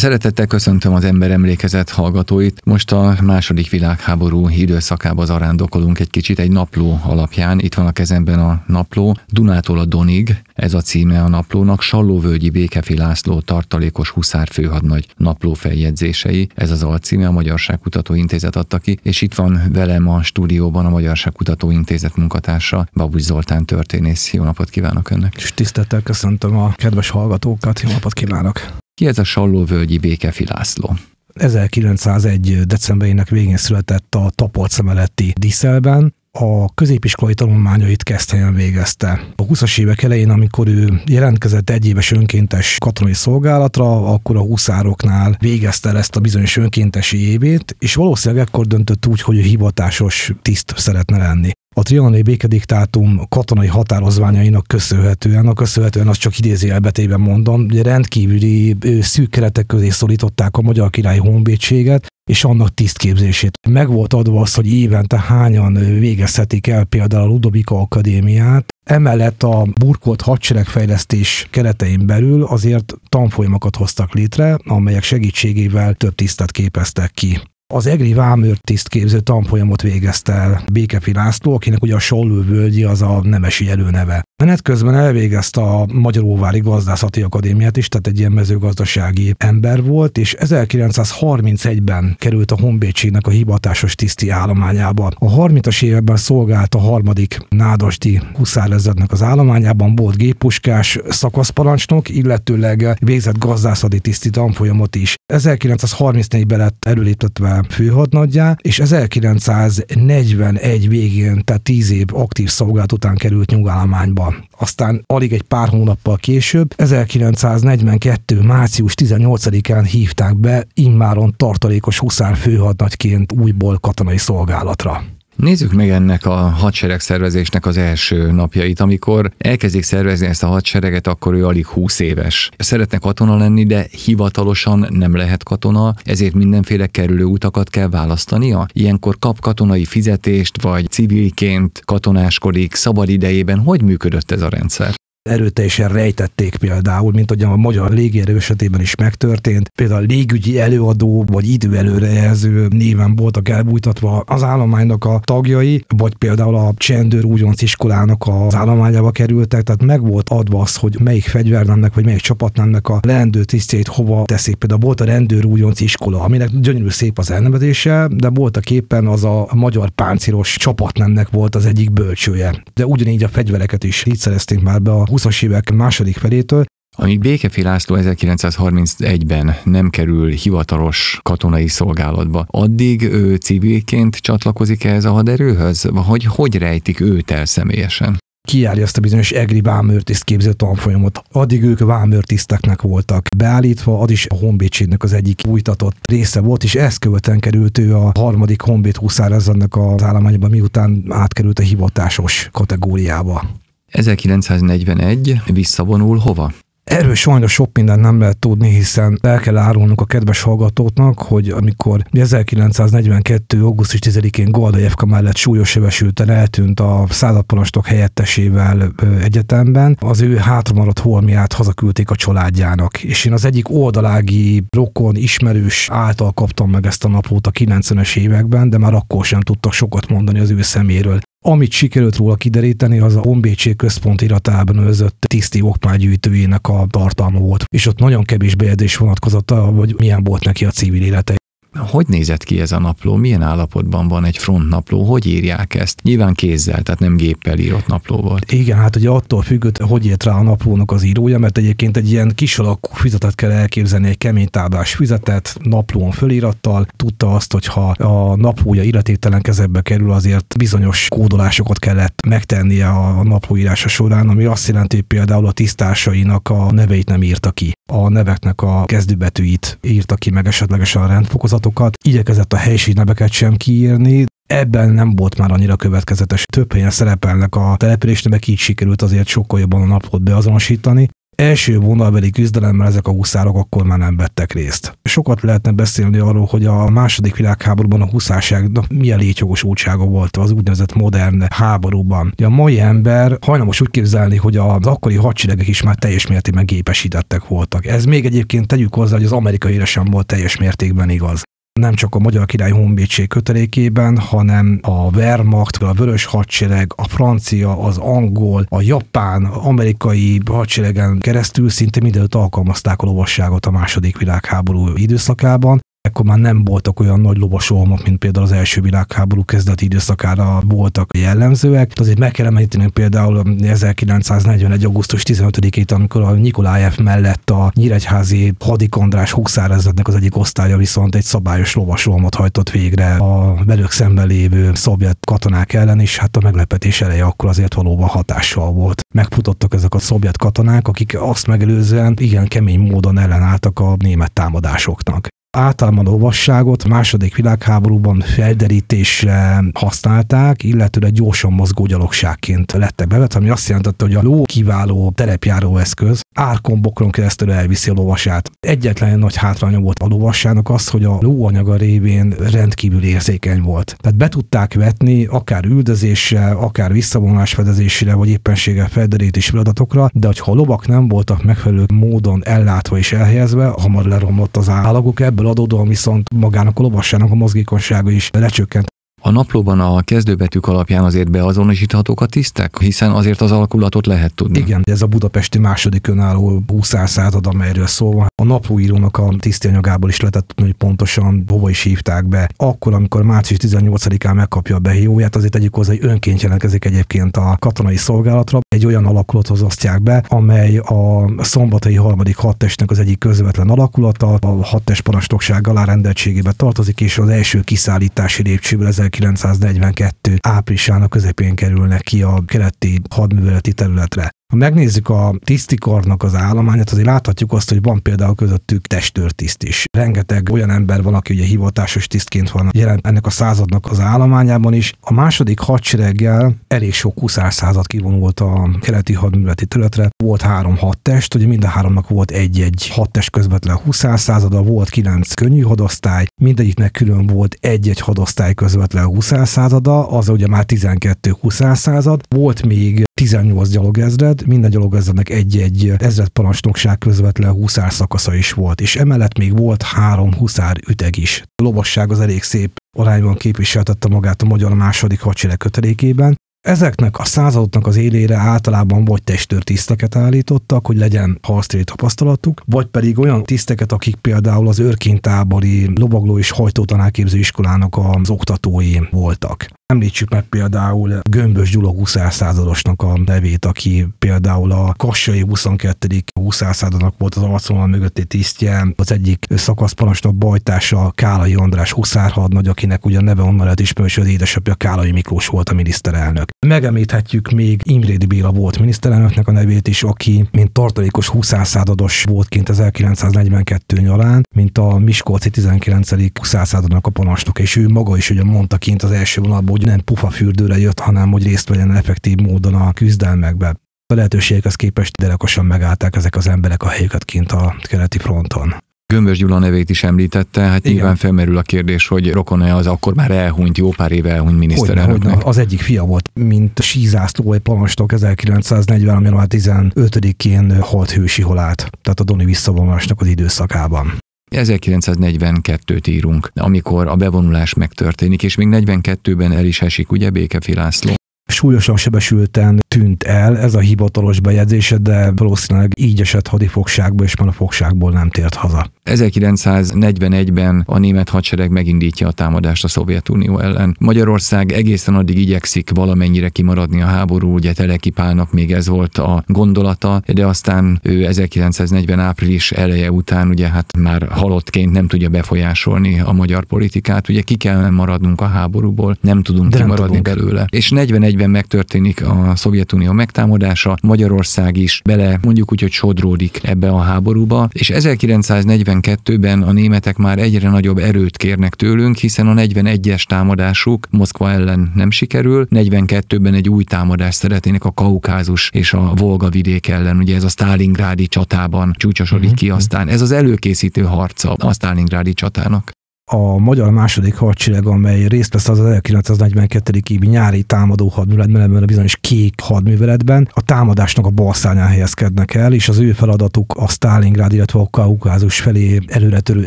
Szeretettel köszöntöm az ember emlékezet hallgatóit. Most a második világháború időszakába zarándokolunk egy kicsit egy napló alapján. Itt van a kezemben a napló. Dunától a Donig, ez a címe a naplónak. Sallóvölgyi Békefi László tartalékos huszár főhadnagy napló feljegyzései. Ez az alcíme, a Magyarságkutató Intézet adta ki, és itt van velem a stúdióban a Magyarságkutató Intézet munkatársa, Babus Zoltán történész. Jó napot kívánok önnek! És tisztettel köszöntöm a kedves hallgatókat, jó napot kívánok! Ki ez a Sallóvölgyi Békefi László? 1901. decemberének végén született a Tapolca melletti Diszelben, a középiskolai tanulmányait Keszthelyen végezte. A 20-as évek elején, amikor ő jelentkezett egy éves önkéntes katonai szolgálatra, akkor a huszároknál végezte el ezt a bizonyos önkéntesi évét, és valószínűleg ekkor döntött úgy, hogy hivatásos tiszt szeretne lenni a trianoni békediktátum katonai határozványainak köszönhetően, a köszönhetően az csak idézi elbetében mondom, ugye rendkívüli szűk keretek közé szorították a Magyar Királyi Honvédséget, és annak tisztképzését. Meg volt adva az, hogy évente hányan végezhetik el például a Ludovika Akadémiát, Emellett a burkolt hadseregfejlesztés keretein belül azért tanfolyamokat hoztak létre, amelyek segítségével több tisztet képeztek ki. Az EGRI vámőr tisztképző tanfolyamot végezte el Békefi László, akinek ugye a Sollő völgyi az a nemesi előneve. Menet közben elvégezte a Magyaróvári Gazdászati Akadémiát is, tehát egy ilyen mezőgazdasági ember volt, és 1931-ben került a Honvédségnek a hivatásos tiszti állományába. A 30-as években szolgált a harmadik nádasdi huszárezrednek az állományában, volt géppuskás szakaszparancsnok, illetőleg végzett gazdászati tiszti tanfolyamot is. 1934-ben lett előléptetve főhadnaggyá, és 1941 végén, tehát 10 év aktív szolgálat után került nyugállományba. Aztán alig egy pár hónappal később, 1942. március 18-án hívták be immáron tartalékos huszár főhadnagyként újból katonai szolgálatra. Nézzük meg ennek a hadsereg szervezésnek az első napjait. Amikor elkezdik szervezni ezt a hadsereget, akkor ő alig 20 éves. Szeretne katona lenni, de hivatalosan nem lehet katona, ezért mindenféle kerülő utakat kell választania. Ilyenkor kap katonai fizetést, vagy civilként katonáskodik, szabad idejében. Hogy működött ez a rendszer? Erőteljesen rejtették például, mint ahogy a magyar légierő esetében is megtörtént. Például a légügyi előadó vagy időelőrejelző néven voltak elbújtatva az állománynak a tagjai, vagy például a Csendőr újonc iskolának az állományába kerültek, tehát meg volt adva az, hogy melyik fegyvernemnek vagy melyik csapatnemnek a leendő tisztjét hova teszik. Például volt a rendőr újonc iskola, aminek gyönyörű szép az elnevezése, de voltak éppen az a magyar páncélos csapatnemnek volt az egyik bölcsője. De ugyanígy a fegyvereket is így szerezték már be a 20-as évek második felétől, amíg Békefi László 1931-ben nem kerül hivatalos katonai szolgálatba, addig ő civilként csatlakozik ehhez a haderőhöz? Vagy hogy rejtik őt el személyesen? kijárja ezt a bizonyos EGRI vámőrtiszt képző tanfolyamot. Addig ők vámőrtiszteknek voltak beállítva, az is a honvédségnek az egyik újtatott része volt, és ezt követően került ő a harmadik honvéd huszárezrednek az állományban, miután átkerült a hivatásos kategóriába. 1941 visszavonul hova? Erről sajnos sok mindent nem lehet tudni, hiszen el kell árulnunk a kedves hallgatóknak, hogy amikor 1942. augusztus 10-én Goldajevka mellett súlyos sebesülten eltűnt a századparancsnok helyettesével egyetemben, az ő hátramaradt holmiát hazaküldték a családjának. És én az egyik oldalági rokon, ismerős által kaptam meg ezt a napot a 90-es években, de már akkor sem tudtak sokat mondani az ő szeméről. Amit sikerült róla kideríteni, az a Honvédség központ iratában őrzött tiszti okmánygyűjtőjének a tartalma volt, és ott nagyon kevés bejegyzés vonatkozott, hogy milyen volt neki a civil élete. Hogy nézett ki ez a napló? Milyen állapotban van egy frontnapló? Hogy írják ezt? Nyilván kézzel, tehát nem géppel írott napló volt. Igen, hát ugye attól függött, hogy ért rá a naplónak az írója, mert egyébként egy ilyen kis alakú füzetet kell elképzelni, egy kemény táblás füzetet, naplón fölirattal. Tudta azt, hogy ha a naplója iratéktelen kezekbe kerül, azért bizonyos kódolásokat kellett megtennie a naplóírása során, ami azt jelenti, hogy például a tisztársainak a neveit nem írta ki. A neveknek a kezdőbetűit írta ki meg esetlegesen a rendfokozat feladatokat, igyekezett a helység neveket sem kiírni, ebben nem volt már annyira következetes. Több helyen szerepelnek a településnevek, így sikerült azért sokkal jobban a napot beazonosítani. Első vonalbeli küzdelemmel ezek a huszárok akkor már nem vettek részt. Sokat lehetne beszélni arról, hogy a második világháborúban a huszárságnak milyen létjogosultsága volt az úgynevezett modern háborúban. A mai ember hajlamos úgy képzelni, hogy az akkori hadseregek is már teljes mértékben gépesítettek voltak. Ez még egyébként tegyük hozzá, hogy az amerikai sem volt teljes mértékben igaz nem csak a Magyar Király Honvédség kötelékében, hanem a Wehrmacht, a Vörös Hadsereg, a francia, az angol, a japán, amerikai hadseregen keresztül szinte mindenütt alkalmazták a lovasságot a második világháború időszakában. Ekkor már nem voltak olyan nagy lovasolmok, mint például az első világháború kezdeti időszakára voltak jellemzőek. Azért meg kell említeni például 1941. augusztus 15-ét, amikor a Nikolájev mellett a Nyíregyházi Hadikandrás Huszárezrednek az egyik osztálya viszont egy szabályos lovasolmot hajtott végre a velük szemben lévő szovjet katonák ellen, és hát a meglepetés eleje akkor azért valóban hatással volt. Megfutottak ezek a szovjet katonák, akik azt megelőzően igen kemény módon ellenálltak a német támadásoknak általában a lovasságot második világháborúban felderítésre használták, illetőleg gyorsan mozgó gyalogságként lettek bevet, ami azt jelentette, hogy a ló kiváló terepjáró eszköz, árkombokron keresztül elviszi a lovasát. Egyetlen nagy hátránya volt a lovassának az, hogy a lóanyaga révén rendkívül érzékeny volt. Tehát be tudták vetni akár üldözésre, akár visszavonásfedezésre, vagy éppenséggel felderítés feladatokra, de hogyha a lovak nem voltak megfelelő módon ellátva és elhelyezve, hamar leromlott az állagok, ebből adódóan viszont magának a lovassának a mozgékonysága is lecsökkent. A naplóban a kezdőbetűk alapján azért beazonosíthatók a tisztek, hiszen azért az alakulatot lehet tudni. Igen, ez a budapesti második önálló 20 század, amelyről szó van. A naplóírónak a tisztélnyagából is lehetett tudni, hogy pontosan hova is hívták be. Akkor, amikor március 18-án megkapja a behíóját, azért egyik hozzá, hogy önként jelentkezik egyébként a katonai szolgálatra. Egy olyan alakulathoz osztják be, amely a szombatai harmadik hadtestnek az egyik közvetlen alakulata, a hadtest parancsnokság alárendeltségébe tartozik, és az első kiszállítási lépcsőből 1942 áprilisának közepén kerülnek ki a keleti hadműveleti területre. Ha megnézzük a tisztikarnak az állományát, azért láthatjuk azt, hogy van például közöttük testőrtiszt is. Rengeteg olyan ember van, aki ugye hivatásos tisztként van jelen ennek a századnak az állományában is. A második hadsereggel elég sok huszárszázad kivonult a keleti hadműveleti területre. Volt három hadtest, ugye mind a háromnak volt egy-egy hadtest közvetlen huszárszázada, volt kilenc könnyű hadosztály, mindegyiknek külön volt egy-egy hadosztály közvetlen huszárszázada, az ugye már 12 huszárszázad. Volt még 18 gyalogezred, minden gyalogezrednek egy-egy ezredparancsnokság közvetlen huszár szakasza is volt, és emellett még volt három huszár üteg is. A lovasság az elég szép arányban képviseltette magát a magyar második hadsereg kötelékében, Ezeknek a századoknak az élére általában vagy testőrtiszteket állítottak, hogy legyen harctéri tapasztalatuk, vagy pedig olyan tiszteket, akik például az őrkintábori lovagló és hajtótanáképző iskolának az oktatói voltak. Említsük meg például Gömbös Gyula huszárszázadosnak a nevét, aki például a Kassai 22. huszárszázadak volt az arcvonal mögötti tisztje, az egyik szakaszparancsnok bajtása Kálai András huszárhadnagy, akinek ugye a neve onnan lehet ismerős, hogy az édesapja Kálai Miklós volt a miniszterelnök. Megemlíthetjük még Imrédi Béla volt miniszterelnöknek a nevét is, aki mint tartalékos huszárszázados volt kint 1942 nyarán, mint a Miskolci 19. huszárszázadnak a parancsnok, és ő maga is ugye mondta kint az első vonalban, hogy nem pufa fürdőre jött, hanem hogy részt vegyen effektív módon a küzdelmekbe. A lehetőségekhez képest derekosan megállták ezek az emberek a helyüket kint a keleti fronton. Gömbös Gyula nevét is említette, hát Igen. nyilván felmerül a kérdés, hogy rokon-e az akkor már elhunyt, jó pár éve elhunyt miniszterelnöknek. Hogyne, az egyik fia volt, mint sízászló, egy parancsnok 1940. január 15-én halt hősi holát, tehát a Doni visszavonulásnak az időszakában. 1942-t írunk, amikor a bevonulás megtörténik, és még 42-ben el is esik, ugye Békefi László? Súlyosan sebesülten tűnt el, ez a hivatalos bejegyzése, de valószínűleg így esett hadifogságból, és már a fogságból nem tért haza. 1941-ben a német hadsereg megindítja a támadást a Szovjetunió ellen. Magyarország egészen addig igyekszik valamennyire kimaradni a háború, ugye telekipálnak még ez volt a gondolata, de aztán ő 1940 április eleje után ugye hát már halottként nem tudja befolyásolni a magyar politikát, ugye ki kellene maradnunk a háborúból, nem tudunk de kimaradni nem belőle. És 41 1941-ben megtörténik a Szovjetunió megtámadása, Magyarország is bele mondjuk úgy, hogy sodródik ebbe a háborúba, és 1942-ben a németek már egyre nagyobb erőt kérnek tőlünk, hiszen a 41-es támadásuk Moszkva ellen nem sikerül, 42-ben egy új támadást szeretnének a Kaukázus és a Volga vidék ellen, ugye ez a Stalingrádi csatában csúcsosodik uh-huh. ki aztán. Ez az előkészítő harca a Stalingrádi csatának a magyar második hadsereg, amely részt vesz az 1942. évi nyári támadó hadműveletben, ebben a bizonyos kék hadműveletben, a támadásnak a balszányán helyezkednek el, és az ő feladatuk a Stalingrád, illetve a Kaukázus felé előretörő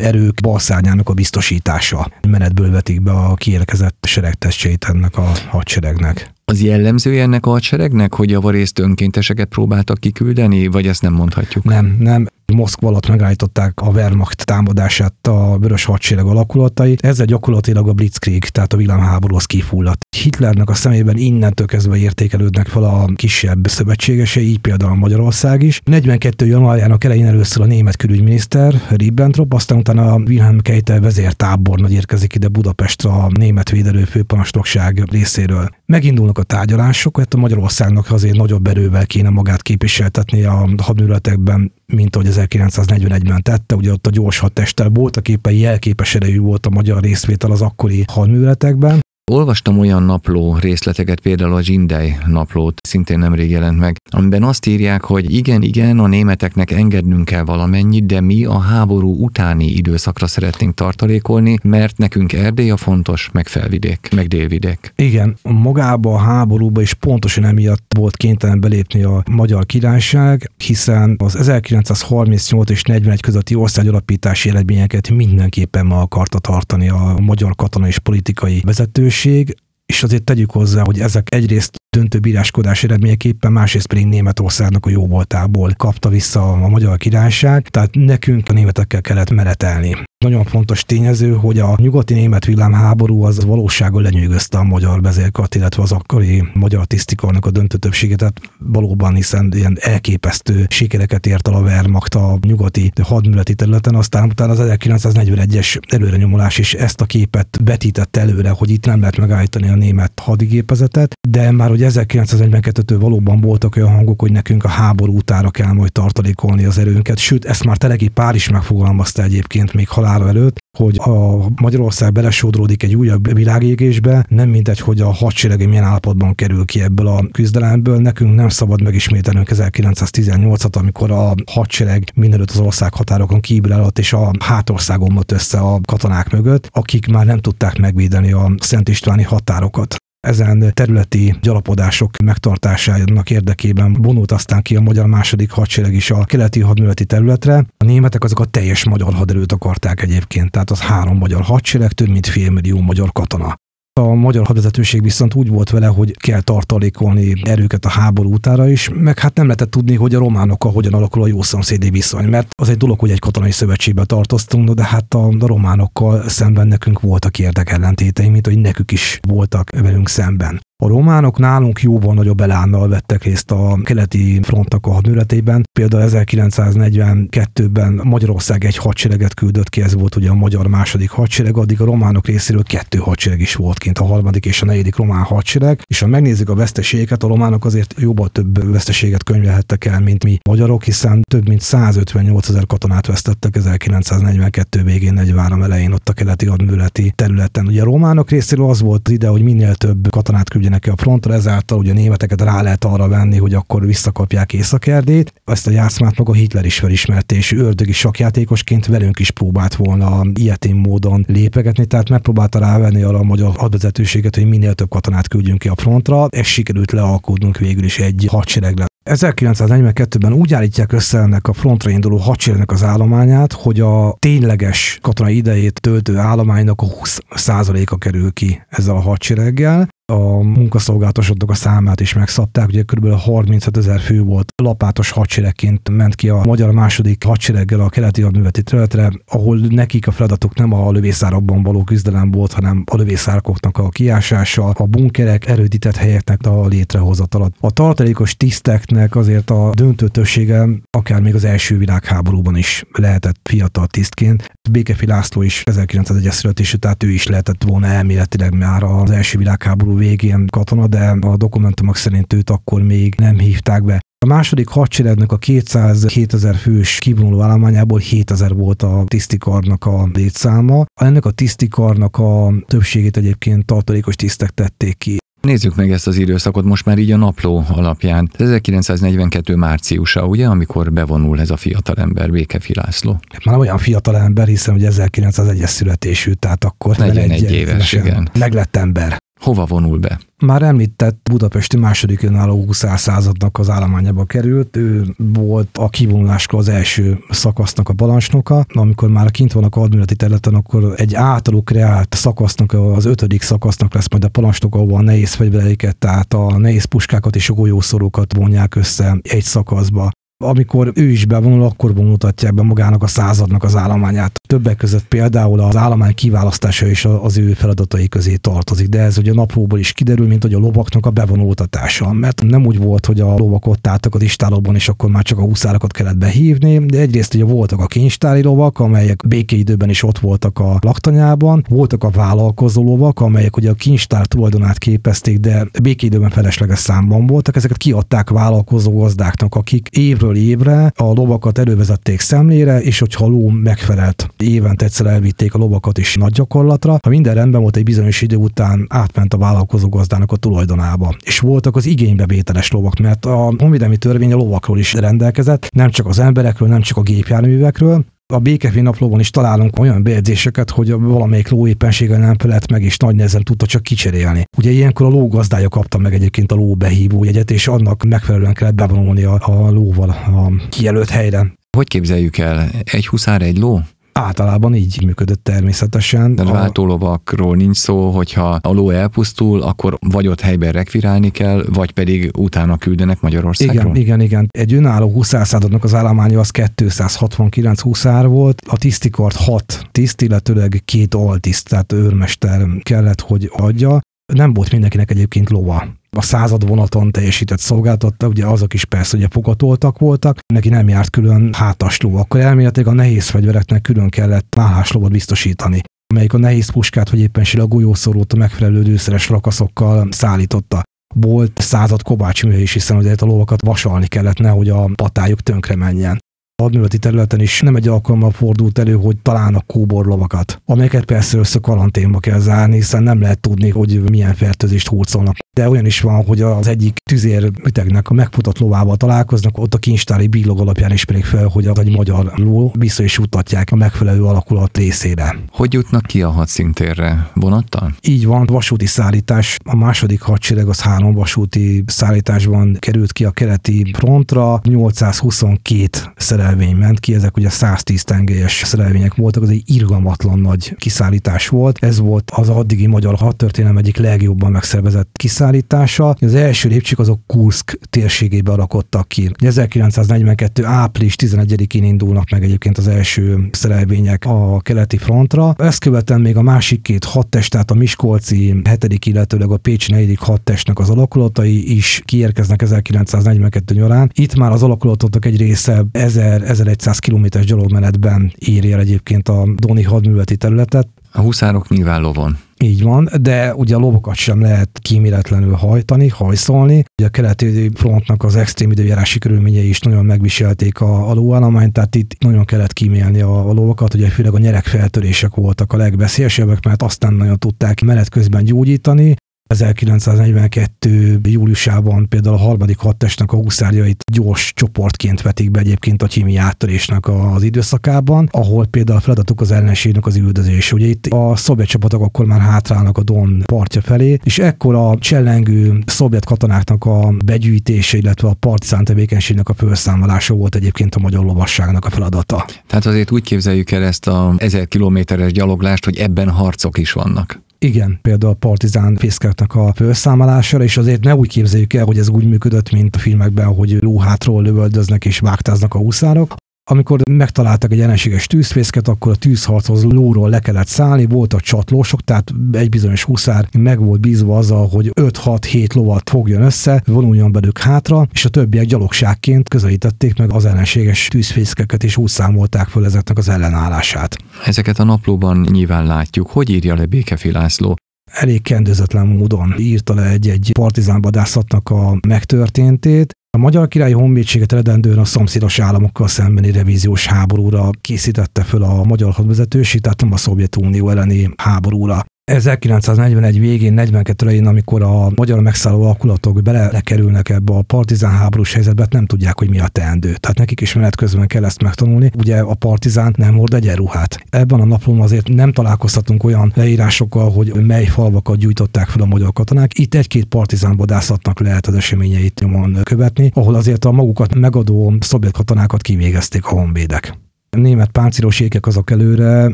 erők balszányának a biztosítása. Menetből vetik be a kiérkezett seregtestjeit ennek a hadseregnek. Az jellemzője ennek a hadseregnek, hogy javarészt önkénteseket próbáltak kiküldeni, vagy ezt nem mondhatjuk? Nem, nem. Moszkva alatt megállították a Wehrmacht támadását a vörös hadsereg alakulatait. Ezzel gyakorlatilag a Blitzkrieg, tehát a világháború az kifulladt. Hitlernek a szemében innentől kezdve értékelődnek fel a kisebb szövetségesei, így például Magyarország is. 42. januárjának elején először a német külügyminiszter Ribbentrop, aztán utána a Wilhelm Keitel vezértábornagy érkezik ide Budapestre a német védelő főparancsnokság részéről. Megindulnak a tárgyalások, hát a Magyarországnak azért nagyobb erővel kéne magát képviseltetni a hadműveletekben, mint ahogy 1941-ben tette, ugye ott a gyors hadtesttel voltak éppen jelképes erejű volt a magyar részvétel az akkori hadműveletekben, Olvastam olyan napló részleteket, például a Zsindej naplót, szintén nemrég jelent meg, amiben azt írják, hogy igen, igen, a németeknek engednünk kell valamennyit, de mi a háború utáni időszakra szeretnénk tartalékolni, mert nekünk Erdély a fontos, meg felvidék, meg délvidék. Igen, magába a háborúba is pontosan emiatt volt kénytelen belépni a magyar királyság, hiszen az 1938 és 41 közötti országalapítási eredményeket mindenképpen ma akarta tartani a magyar katona és politikai vezetős, lehetőség, és azért tegyük hozzá, hogy ezek egyrészt döntő bíráskodás eredményeképpen, másrészt pedig Németországnak a jó voltából kapta vissza a magyar királyság, tehát nekünk a németekkel kellett meretelni. Nagyon fontos tényező, hogy a nyugati német villámháború az valóságon lenyűgözte a magyar vezérkat, illetve az akkori magyar tisztikarnak a döntő többséget, tehát valóban hiszen ilyen elképesztő sikereket ért el a Wehrmacht a nyugati hadműveleti területen, aztán utána az 1941-es előrenyomulás is ezt a képet vetített előre, hogy itt nem lehet megállítani a német hadigépezetet, de már hogy 1942-től valóban voltak olyan hangok, hogy nekünk a háború utára kell majd tartalékolni az erőnket, sőt, ezt már Teleki Pár is megfogalmazta egyébként még halála előtt, hogy a Magyarország belesodródik egy újabb világégésbe, nem mindegy, hogy a hadsereg milyen állapotban kerül ki ebből a küzdelemből. Nekünk nem szabad megismételnünk 1918-at, amikor a hadsereg mindenütt az ország határokon kívül alatt és a hátország omlott össze a katonák mögött, akik már nem tudták megvédeni a Szent Istváni határokat ezen területi gyalapodások megtartásának érdekében vonult aztán ki a magyar második hadsereg is a keleti hadműveleti területre. A németek azok a teljes magyar haderőt akarták egyébként, tehát az három magyar hadsereg, több mint félmillió magyar katona. A magyar hadvezetőség viszont úgy volt vele, hogy kell tartalékolni erőket a háború utára is, meg hát nem lehetett tudni, hogy a románokkal hogyan alakul a jó szomszédi viszony, mert az egy dolog, hogy egy katonai szövetségbe tartoztunk, de hát a, románokkal szemben nekünk voltak érdekellentéteink, mint hogy nekük is voltak velünk szemben. A románok nálunk jóval nagyobb elánnal vettek részt a keleti frontnak a hadműveletében. Például 1942-ben Magyarország egy hadsereget küldött ki, ez volt ugye a magyar második hadsereg, addig a románok részéről kettő hadsereg is volt kint, a harmadik és a negyedik román hadsereg. És ha megnézzük a veszteségeket, a románok azért jóval több veszteséget könyvelhettek el, mint mi magyarok, hiszen több mint 158 ezer katonát vesztettek 1942 végén, 43 elején ott a keleti hadműveleti területen. Ugye a románok részéről az volt ide, hogy minél több katonát küldjenek ki a frontra, ezáltal ugye a németeket rá lehet arra venni, hogy akkor visszakapják Észak-Erdét. Ezt a játszmát maga Hitler is felismerte, és ördögi sakjátékosként velünk is próbált volna ilyetén módon lépegetni, tehát megpróbálta rávenni arra a magyar hadvezetőséget, hogy minél több katonát küldjünk ki a frontra. Ez sikerült lealkódnunk végül is egy hadseregre. 1942-ben úgy állítják össze ennek a frontra induló hadseregnek az állományát, hogy a tényleges katonai idejét töltő állománynak a 20%-a kerül ki ezzel a hadsereggel, a munkaszolgálatosoknak a számát is megszabták, ugye kb. 35 ezer fő volt lapátos hadseregként ment ki a magyar második hadsereggel a keleti hadműveleti területre, ahol nekik a feladatuk nem a lövészárokban való küzdelem volt, hanem a lövészároknak a kiásása, a bunkerek, erődített helyeknek a létrehozatala. A tartalékos tiszteknek azért a döntő többsége akár még az első világháborúban is lehetett fiatal tisztként. Békefi László is 1901-es születésű, tehát ő is lehetett volna elméletileg már az első világháború háború végén katona, de a dokumentumok szerint őt akkor még nem hívták be. A második hadseregnek a 207 ezer fős kivonuló állományából 7000 volt a tisztikarnak a létszáma. Ennek a tisztikarnak a többségét egyébként tartalékos tisztek tették ki. Nézzük meg ezt az időszakot most már így a napló alapján. 1942 márciusa, ugye, amikor bevonul ez a fiatalember, Békefi László. Már olyan fiatalember, hiszen ugye 1901-es születésű, tehát akkor 41 éves, igen. Meglett ember. Hova vonul be? Már említett budapesti második önálló huszár századnak az állományába került. Ő volt a kivonuláskor az első szakasznak a parancsnoka. Amikor már kint vannak a admirati területen, akkor egy általuk kreált szakasznak, az ötödik szakasznak lesz majd a parancsnok, ahol a nehéz fegyvereiket, tehát a nehéz puskákat és a golyószorokat vonják össze egy szakaszba amikor ő is bevonul, akkor mutatják be magának a századnak az állományát. Többek között például az állomány kiválasztása is az ő feladatai közé tartozik, de ez ugye a naplóból is kiderül, mint hogy a lovaknak a bevonultatása. Mert nem úgy volt, hogy a lovak ott álltak az istálóban, és akkor már csak a huszárokat kellett behívni, de egyrészt ugye voltak a kincstári lovak, amelyek békeidőben is ott voltak a laktanyában, voltak a vállalkozó lovak, amelyek ugye a kincstár tulajdonát képezték, de békeidőben felesleges számban voltak, ezeket kiadták vállalkozó gazdáknak, akik évről évről évre a lovakat elővezették szemlére, és hogyha a ló megfelelt, évente egyszer elvitték a lovakat is nagy gyakorlatra. Ha minden rendben volt, egy bizonyos idő után átment a vállalkozó gazdának a tulajdonába. És voltak az igénybevételes lovak, mert a honvédelmi törvény a lovakról is rendelkezett, nem csak az emberekről, nem csak a gépjárművekről, a békefi naplóban is találunk olyan bejegyzéseket, hogy valamelyik ló éppenséggel nem felett meg, és nagy nehezen tudta csak kicserélni. Ugye ilyenkor a ló gazdája kapta meg egyébként a ló behívó jegyet, és annak megfelelően kellett bevonulni a, a lóval a kijelölt helyre. Hogy képzeljük el? Egy huszár, egy ló? Általában így működött természetesen. De a váltólovakról nincs szó, hogyha a ló elpusztul, akkor vagy ott helyben rekvirálni kell, vagy pedig utána küldenek Magyarországról? Igen, igen, igen. Egy önálló huszárszázadnak az állománya az 269 huszár volt, a tisztikart 6 tiszt, illetőleg két altiszt, tehát őrmester kellett, hogy adja. Nem volt mindenkinek egyébként lova a század vonaton teljesített szolgáltatta, ugye azok is persze ugye fogatoltak voltak, neki nem járt külön hátasló, akkor elméletileg a nehéz fegyvereknek külön kellett válláslót biztosítani amelyik a nehéz puskát, vagy éppen a golyószorót a megfelelő dőszeres rakaszokkal szállította. Volt század kovácsműhe is, hiszen ugye a lovakat vasalni kellett, nehogy a patájuk tönkre menjen admirati területen is nem egy alkalommal fordult elő, hogy találnak kóborlovakat, amelyeket persze össze karanténba kell zárni, hiszen nem lehet tudni, hogy milyen fertőzést hurcolnak. De olyan is van, hogy az egyik tüzér ütegnek a megfutott lovával találkoznak, ott a kincstári bílog alapján ismerik fel, hogy az egy magyar ló, vissza is utatják a megfelelő alakulat részére. Hogy jutnak ki a hadszintérre? Vonattal? Így van, vasúti szállítás. A második hadsereg az három vasúti szállításban került ki a keleti frontra, 822 szerelő szerelvény ment ki, ezek ugye 110 tengelyes szerelvények voltak, az egy irgalmatlan nagy kiszállítás volt. Ez volt az addigi magyar hadtörténelem egyik legjobban megszervezett kiszállítása. Az első lépcsők azok Kursk térségébe alakodtak ki. 1942. április 11-én indulnak meg egyébként az első szerelvények a keleti frontra. Ezt követően még a másik két hadtest, tehát a Miskolci 7. illetőleg a Pécsi 4. hadtestnek az alakulatai is kiérkeznek 1942 nyarán. Itt már az alakulatok egy része 1000 1100 kilométeres gyalogmenetben éri el egyébként a Doni hadműveleti területet. A huszárok nyilván lovon. Így van, de ugye a lovokat sem lehet kíméletlenül hajtani, hajszolni. Ugye a keleti frontnak az extrém időjárási körülményei is nagyon megviselték a, a lóállományt, tehát itt nagyon kellett kímélni a, a lovakat, ugye főleg a nyerekfeltörések voltak a legveszélyesebbek, mert aztán nagyon tudták menet közben gyógyítani, 1942. júliusában például a harmadik hadtestnek a huszárjait gyors csoportként vetik be egyébként a kimi áttörésnek az időszakában, ahol például a feladatuk az ellenségnek az üldözés. Ugye itt a szovjet csapatok akkor már hátrálnak a Don partja felé, és ekkor a csellengő szovjet katonáknak a begyűjtése, illetve a partizán tevékenységnek a felszámolása volt egyébként a magyar lovasságnak a feladata. Tehát azért úgy képzeljük el ezt a ezer kilométeres gyaloglást, hogy ebben harcok is vannak. Igen, például a partizán fészkeknek a felszámolására, és azért ne úgy képzeljük el, hogy ez úgy működött, mint a filmekben, hogy lóhátról lövöldöznek és vágtáznak a huszárok, amikor megtaláltak egy ellenséges tűzfészket, akkor a tűzharchoz lóról le kellett szállni, voltak csatlósok, tehát egy bizonyos huszár meg volt bízva azzal, hogy 5-6-7 lovat fogjon össze, vonuljon belük hátra, és a többiek gyalogságként közelítették meg az ellenséges tűzfészkeket, és úgy számolták föl ezeknek az ellenállását. Ezeket a naplóban nyilván látjuk. Hogy írja le Békefi László elég kendőzetlen módon írta le egy-egy partizánvadászatnak a megtörténtét, a Magyar Királyi Honvédséget eredendően a szomszédos államokkal szembeni revíziós háborúra készítette föl a magyar hadvezetőség, tehát nem a Szovjetunió elleni háborúra. 1941 végén, 42 elején, amikor a magyar megszálló alkulatok belekerülnek ebbe a partizán háborús helyzetbe, nem tudják, hogy mi a teendő. Tehát nekik is menet közben kell ezt megtanulni. Ugye a partizán nem hord egyenruhát. Ebben a naplón azért nem találkozhatunk olyan leírásokkal, hogy mely falvakat gyújtották fel a magyar katonák. Itt egy-két partizán vadászatnak lehet az eseményeit nyomon követni, ahol azért a magukat megadó szovjet katonákat kivégezték a honvédek német páncélos ékek azok előre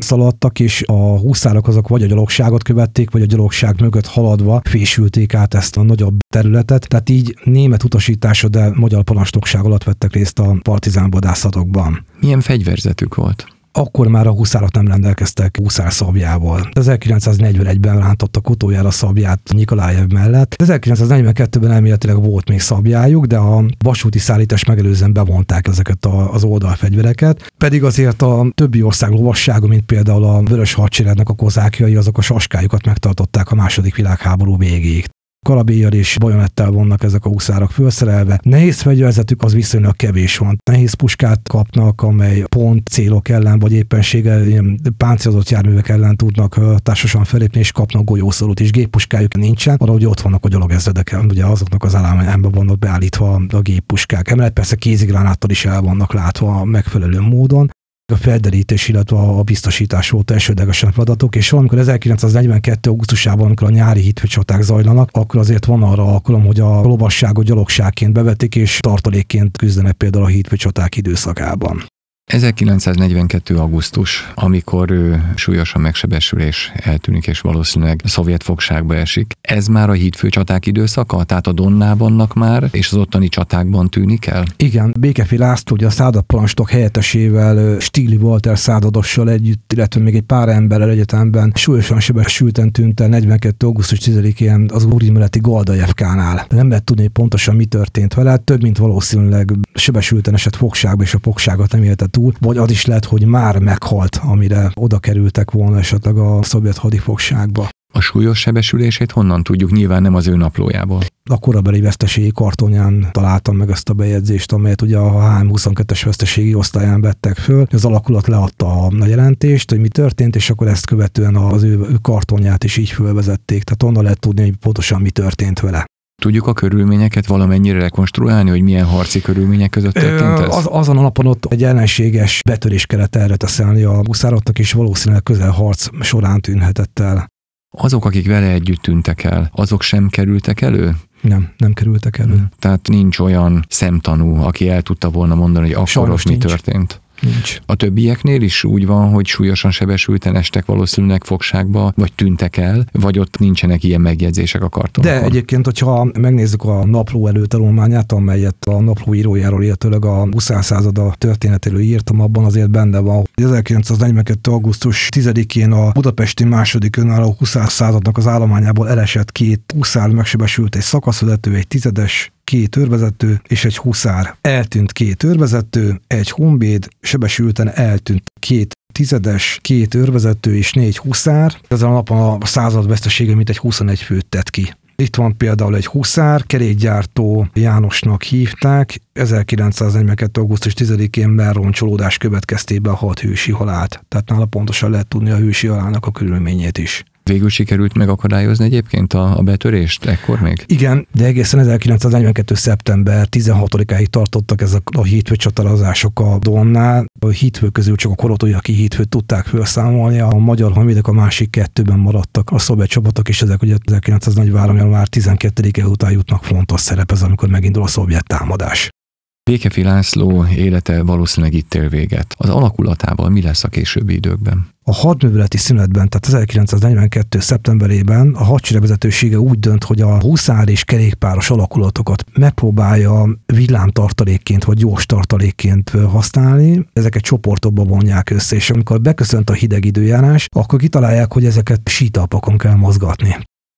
szaladtak, és a húszárok azok vagy a gyalogságot követték, vagy a gyalogság mögött haladva fésülték át ezt a nagyobb területet. Tehát így német utasítása, de magyar parancsnokság alatt vettek részt a partizán vadászatokban. Milyen fegyverzetük volt? Akkor már a huszárok nem rendelkeztek huszárszabjával. 1941-ben rántottak utoljára szabját Nikolájev mellett. 1942-ben elméletileg volt még szabjájuk, de a vasúti szállítás megelőzően bevonták ezeket a, az oldalfegyvereket. Pedig azért a többi ország lovassága, mint például a Vörös Hadseregnek a kozákjai, azok a saskájukat megtartották a második világháború végéig karabélyjal és bajonettel vannak ezek a huszárok felszerelve. Nehéz fegyverzetük az viszonylag kevés van. Nehéz puskát kapnak, amely pont célok ellen, vagy éppenséggel ilyen páncélozott járművek ellen tudnak társasan felépni, és kapnak golyószorút, és géppuskájuk nincsen, valahogy ott vannak a gyalogezredek, ugye azoknak az állományában vannak beállítva a géppuskák. Emellett persze kézigránáttal is el vannak látva megfelelő módon a felderítés, illetve a biztosítás volt elsődlegesen feladatok, és valamikor 1942. augusztusában, amikor a nyári hitvecsaták zajlanak, akkor azért van arra alkalom, hogy a lovasságot gyalogságként bevetik, és tartalékként küzdenek például a hitvecsaták időszakában. 1942. augusztus, amikor ő súlyosan megsebesül és eltűnik, és valószínűleg szovjet fogságba esik. Ez már a hídfőcsaták időszaka? Tehát a Donná vannak már, és az ottani csatákban tűnik el? Igen, Békefi László, ugye a századparancsnok helyettesével, Stigli Walter századossal együtt, illetve még egy pár emberrel egyetemben súlyosan sebesülten tűnt el 42. augusztus 10-én az úrimeleti Galdajevkánál. Nem lehet tudni pontosan mi történt vele, több mint valószínűleg sebesülten esett fogságba, és a fogságot nem élte túl, vagy az is lehet, hogy már meghalt, amire oda kerültek volna esetleg a szovjet hadifogságba. A súlyos sebesülését honnan tudjuk? Nyilván nem az ő naplójából. A korabeli veszteségi kartonján találtam meg ezt a bejegyzést, amelyet ugye a HM22-es veszteségi osztályán vettek föl. Az alakulat leadta a jelentést, hogy mi történt, és akkor ezt követően az ő kartonját is így fölvezették. Tehát onnan lehet tudni, hogy pontosan mi történt vele. Tudjuk a körülményeket valamennyire rekonstruálni, hogy milyen harci körülmények között történt ez? Az, azon alapon ott egy ellenséges betörés kellett erre teszelni a buszároknak, és valószínűleg közel harc során tűnhetett el. Azok, akik vele együtt tűntek el, azok sem kerültek elő? Nem, nem kerültek elő. Tehát nincs olyan szemtanú, aki el tudta volna mondani, hogy akkor Sajnos mi nincs. történt. Nincs. A többieknél is úgy van, hogy súlyosan sebesülten estek valószínűleg fogságba, vagy tűntek el, vagy ott nincsenek ilyen megjegyzések a kartonokon. De egyébként, hogyha megnézzük a napló előtanulmányát, amelyet a napló írójáról, illetőleg a 20. század történetéről írtam, abban azért benne van, hogy 1942. augusztus 10-én a budapesti második önálló 20. századnak az állományából elesett két huszár megsebesült egy szakaszvezető, egy tizedes, két őrvezető és egy huszár. Eltűnt két őrvezető, egy honvéd, sebesülten eltűnt két tizedes, két őrvezető és négy huszár. Ezen a napon a század vesztesége mint egy 21 főt tett ki. Itt van például egy huszár, kerékgyártó Jánosnak hívták, 1942. augusztus 10-én merroncsolódás következtében hat hősi halált. Tehát nála pontosan lehet tudni a hősi halálnak a körülményét is. Végül sikerült megakadályozni egyébként a, a betörést ekkor még? Igen, de egészen 1942. szeptember 16-áig tartottak ezek a hídfő csatározások a Donnál. A hídfő közül csak a korotói, aki hídfőt tudták felszámolni, a magyar honvédek a másik kettőben maradtak a szovjet csapatok, és ezek ugye 1943. január 12-e után jutnak fontos szerepez, amikor megindul a szovjet támadás. Békefi László élete valószínűleg itt ér véget. Az alakulatával mi lesz a későbbi időkben? A hadműveleti szünetben, tehát 1942. szeptemberében a hadsereg vezetősége úgy dönt, hogy a huszár és kerékpáros alakulatokat megpróbálja villámtartalékként vagy gyors tartalékként használni. Ezeket csoportokba vonják össze, és amikor beköszönt a hideg időjárás, akkor kitalálják, hogy ezeket sítalpakon kell mozgatni.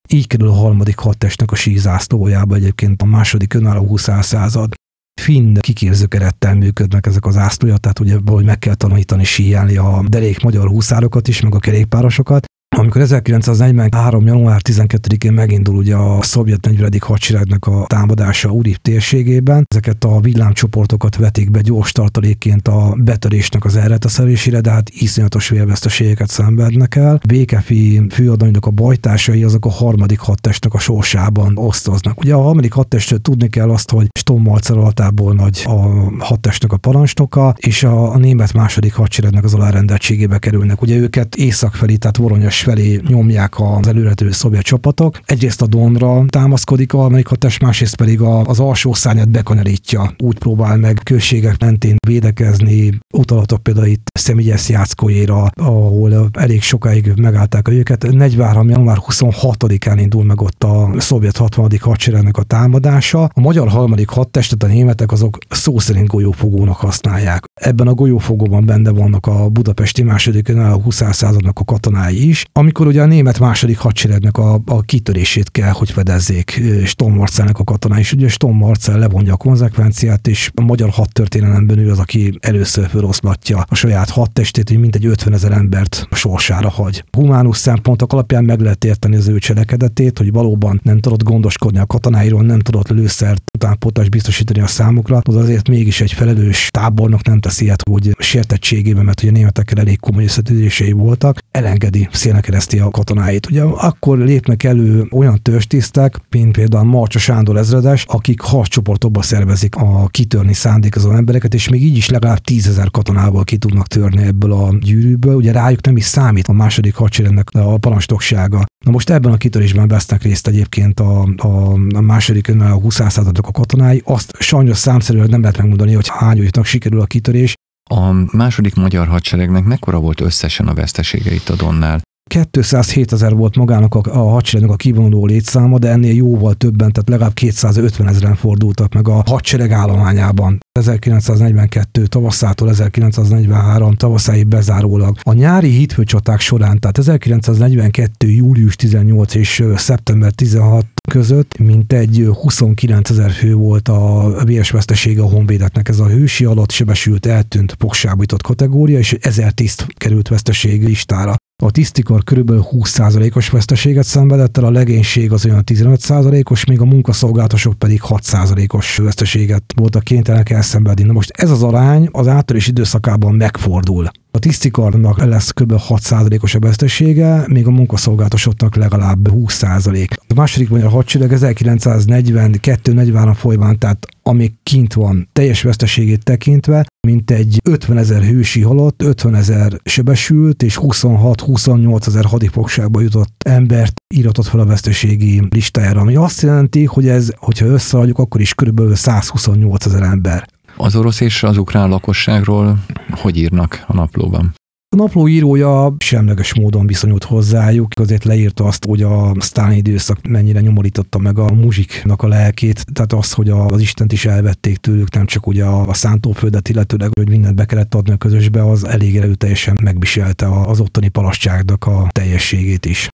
Így kerül a harmadik hadtestnek a sízászlójába egyébként a második önálló 20 század finn kiképzőkerettel működnek ezek az ászlója, tehát ugye hogy meg kell tanítani síjálni a derék magyar húszárokat is, meg a kerékpárosokat, amikor 1943. január 12-én megindul ugye a szovjet 40. hadseregnek a támadása Uri térségében, ezeket a villámcsoportokat vetik be gyors tartalékként a betörésnek az elreteszelésére, de hát iszonyatos vérveszteségeket szenvednek el. Békefi főadonynak a bajtársai azok a harmadik hadtestnek a sorsában osztoznak. Ugye a harmadik hadtestről tudni kell azt, hogy Stommalcer altából nagy a hadtestnek a parancsnoka, és a, a német második hadseregnek az alárendeltségébe kerülnek. Ugye őket észak felé, tehát Voronyos felé nyomják az előrető szovjet csapatok. Egyrészt a Donra támaszkodik a harmadik hatás, másrészt pedig a, az alsó szárnyat bekanarítja. Úgy próbál meg községek mentén védekezni. Utalatok például itt Szemigyesz Jászkóéra, ahol elég sokáig megállták a őket. 43. január 26-án indul meg ott a szovjet 60. hadseregnek a támadása. A magyar harmadik hadtestet a németek azok szó szerint golyófogónak használják. Ebben a golyófogóban benne vannak a budapesti második a 20 századnak a katonái is, amikor ugye a német második hadseregnek a, a kitörését kell, hogy fedezzék Stom a katona, és ugye Stom Marcel levonja a konzekvenciát, és a magyar hadtörténelemben ő az, aki először feloszlatja a saját hadtestét, hogy mintegy 50 ezer embert sorsára hagy. Humánus szempontok alapján meg lehet érteni az ő cselekedetét, hogy valóban nem tudott gondoskodni a katonáiról, nem tudott lőszert utánpótlást biztosítani a számukra, az azért mégis egy felelős tábornok nem teszi ilyet, hogy sértettségében, mert ugye a németekkel elég komoly összetűzései voltak, elengedi szélnek kereszti a katonáit. Ugye akkor lépnek elő olyan törstisztek, mint például Marcsa Sándor ezredes, akik harccsoportokba szervezik a kitörni szándékozó embereket, és még így is legalább tízezer katonával ki tudnak törni ebből a gyűrűből. Ugye rájuk nem is számít a második hadseregnek a parancsnoksága. Na most ebben a kitörésben vesznek részt egyébként a, a, a második a 20 a katonái. Azt sajnos számszerűen nem lehet megmondani, hogy hány sikerül a kitörés, a második magyar hadseregnek mekkora volt összesen a vesztesége a Donnál? 207 ezer volt magának a, a hadseregnek a kivonuló létszáma, de ennél jóval többen, tehát legalább 250 ezeren fordultak meg a hadsereg állományában. 1942 tavaszától 1943 tavaszáig bezárólag. A nyári hídfőcsaták során, tehát 1942. július 18 és szeptember 16 között mintegy 29 ezer fő volt a véres vesztesége a honvédetnek. Ez a hősi alatt sebesült, eltűnt, poksábított kategória, és 1000 tiszt került veszteség listára. A tisztikar körülbelül 20%-os veszteséget szenvedett el, a legénység az olyan 15%-os, míg a munkaszolgáltatások pedig 6%-os veszteséget voltak kénytelenek elszenvedni. Na most ez az arány az áttörés időszakában megfordul. A tisztikarnak lesz kb. 6%-os a vesztesége, még a munkaszolgáltatásoknak legalább 20%. A második magyar hadsereg 1942-43 folyamán, tehát amíg kint van, teljes veszteségét tekintve, mint egy 50 ezer hősi halott, 50 ezer sebesült, és 26-28 ezer hadifogságba jutott embert íratott fel a veszteségi listájára, ami azt jelenti, hogy ez, hogyha összeadjuk, akkor is körülbelül 128 ezer ember. Az orosz és az ukrán lakosságról hogy írnak a naplóban? A napló írója semleges módon viszonyult hozzájuk, azért leírta azt, hogy a Sztálin időszak mennyire nyomorította meg a muzsiknak a lelkét, tehát az, hogy az Istent is elvették tőlük, nem csak ugye a, a szántóföldet, illetőleg, hogy mindent be kellett adni a közösbe, az elég erőteljesen megviselte az ottani palasságnak a teljességét is.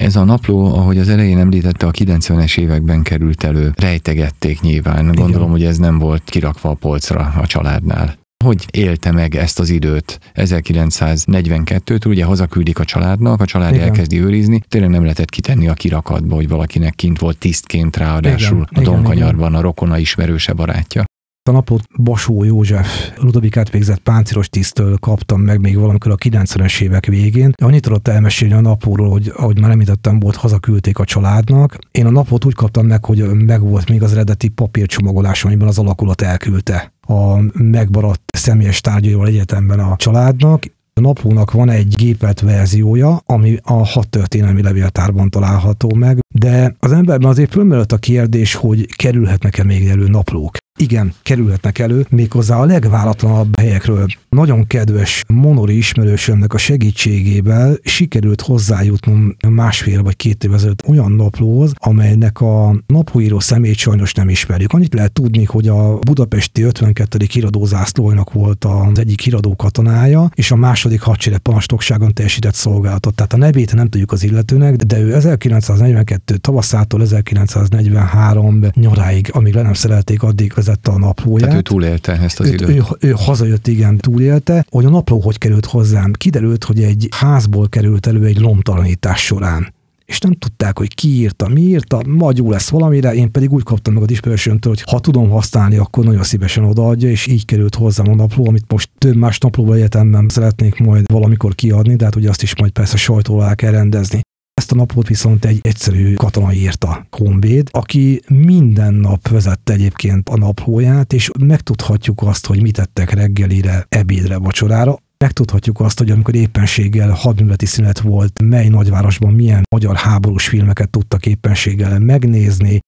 Ez a napló, ahogy az elején említette, a 90-es években került elő, rejtegették nyilván. Igen. Gondolom, hogy ez nem volt kirakva a polcra a családnál. Hogy élte meg ezt az időt 1942-től, ugye hazaküldik a családnak, a család Igen. elkezdi őrizni, tényleg nem lehetett kitenni a kirakatba, hogy valakinek kint volt tisztként ráadásul Igen. a Donkanyarban a rokona ismerőse barátja. A napot Basó József Ludovikát végzett páncélos tisztől kaptam meg még valamikor a 90-es évek végén. Annyit tudott elmesélni a napóról, hogy ahogy már említettem, volt, hazaküldték a családnak. Én a napot úgy kaptam meg, hogy meg volt még az eredeti papírcsomagolás, amiben az alakulat elküldte a megmaradt személyes tárgyaival egyetemben a családnak, a napónak van egy gépelt verziója, ami a hat történelmi levéltárban található meg, de az emberben azért fölmerült a kérdés, hogy kerülhetnek-e még elő naplók igen, kerülhetnek elő, méghozzá a legvállatlanabb helyekről. Nagyon kedves Monori ismerősömnek a segítségével sikerült hozzájutnom másfél vagy két év ezelőtt olyan naplóhoz, amelynek a naplóíró szemét sajnos nem ismerjük. Annyit lehet tudni, hogy a budapesti 52. híradózászlóinak volt az egyik híradó katonája, és a második hadsereg parancsnokságon teljesített szolgálatot. Tehát a nevét nem tudjuk az illetőnek, de ő 1942 tavaszától 1943 nyaráig, amíg le nem szerelték, addig vezette a naplóját. Tehát ő túlélte ezt az időt. Ő, ő hazajött, igen, túlélte. Hogy a napló hogy került hozzám? Kiderült, hogy egy házból került elő egy lomtalanítás során és nem tudták, hogy ki írta, mi írta, majd jó lesz valamire, én pedig úgy kaptam meg a dispensation hogy ha tudom használni, akkor nagyon szívesen odaadja, és így került hozzám a napló, amit most több más naplóba egyetemben szeretnék majd valamikor kiadni, de hát ugye azt is majd persze sajtól el kell rendezni. Ezt a napot viszont egy egyszerű katona írta, Honvéd, aki minden nap vezette egyébként a naplóját, és megtudhatjuk azt, hogy mit tettek reggelire, ebédre, vacsorára. Megtudhatjuk azt, hogy amikor éppenséggel hadműveleti szünet volt, mely nagyvárosban milyen magyar háborús filmeket tudtak éppenséggel megnézni,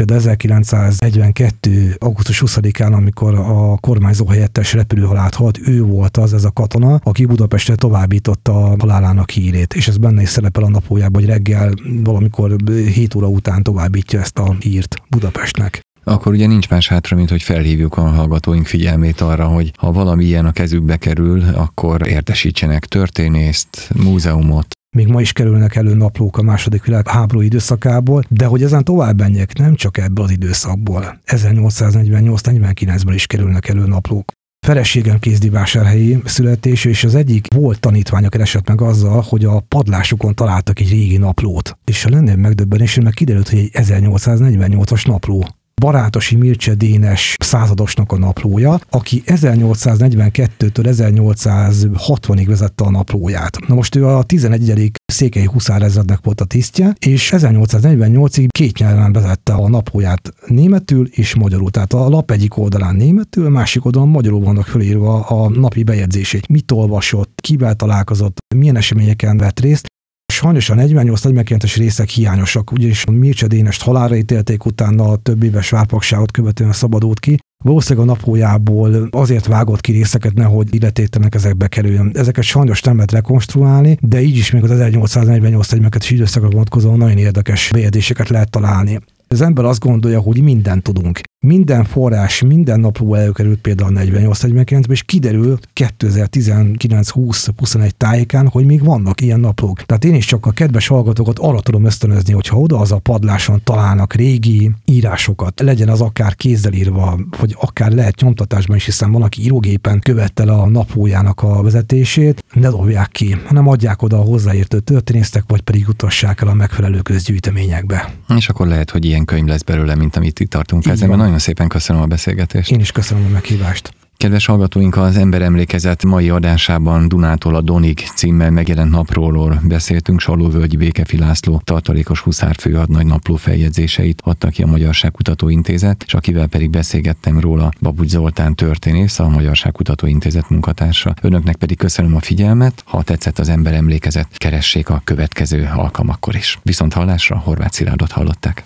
Például 1942. augusztus 20-án, amikor a kormányzó helyettes repülőhalált halt, ő volt az, ez a katona, aki Budapestre továbbította a halálának hírét, és ez benne is szerepel a napójában, hogy reggel valamikor 7 óra után továbbítja ezt a hírt Budapestnek. Akkor ugye nincs más hátra, mint hogy felhívjuk a hallgatóink figyelmét arra, hogy ha valami ilyen a kezükbe kerül, akkor értesítsenek történészt, múzeumot, még ma is kerülnek elő naplók a második világháború időszakából, de hogy ezen tovább menjek, nem csak ebből az időszakból. 1848-49-ben is kerülnek elő naplók. Feleségem kézdivásárhelyi születés, és az egyik volt tanítványa keresett meg azzal, hogy a padlásukon találtak egy régi naplót. És a legnagyobb megdöbbenésem, meg kiderült, hogy egy 1848-as napló. Barátosi Mircea Dénes századosnak a naplója, aki 1842-től 1860-ig vezette a naplóját. Na most ő a 11. székely huszárezrednek volt a tisztje, és 1848-ig két nyelven vezette a naplóját németül és magyarul. Tehát a lap egyik oldalán németül, a másik oldalon magyarul vannak fölírva a napi bejegyzését. Mit olvasott, kivel találkozott, milyen eseményeken vett részt, Sajnos a 48-49-es részek hiányosak, ugyanis Mircea Dénest halálra ítélték utána a több éves várpakságot követően szabadult ki, Valószínűleg a napójából azért vágott ki részeket, nehogy illetétlenek ezekbe kerüljön. Ezeket sajnos nem lehet rekonstruálni, de így is még az 1848 egymeket is időszakra vonatkozóan nagyon érdekes bejegyzéseket lehet találni. Az ember azt gondolja, hogy mindent tudunk. Minden forrás, minden napló előkerült például 48-49-ben, és kiderül 2019-20-21 tájékán, hogy még vannak ilyen naplók. Tehát én is csak a kedves hallgatókat arra tudom ösztönözni, hogy ha oda az a padláson találnak régi írásokat, legyen az akár kézzel írva, hogy akár lehet nyomtatásban is, hiszen van, aki írógépen követte a naplójának a vezetését, ne dobják ki, hanem adják oda a hozzáértő történésztek, vagy pedig utassák el a megfelelő közgyűjteményekbe. És akkor lehet, hogy ilyen könyv lesz belőle, mint amit itt tartunk ezzel. Nagyon szépen köszönöm a beszélgetést. Én is köszönöm a meghívást. Kedves hallgatóink, az Emlékezet mai adásában Dunától a Donig címmel megjelent napról beszéltünk. Salóvölgyi Békefi László tartalékos huszár főadnagy napló feljegyzéseit adta ki a Magyarságkutató Intézet, és akivel pedig beszélgettem róla Babucs Zoltán történész, a Magyarságkutató Intézet munkatársa. Önöknek pedig köszönöm a figyelmet, ha tetszett az Emlékezet, keressék a következő alkalmakkor is. Viszont hallásra Horváth Szilárdot hallották.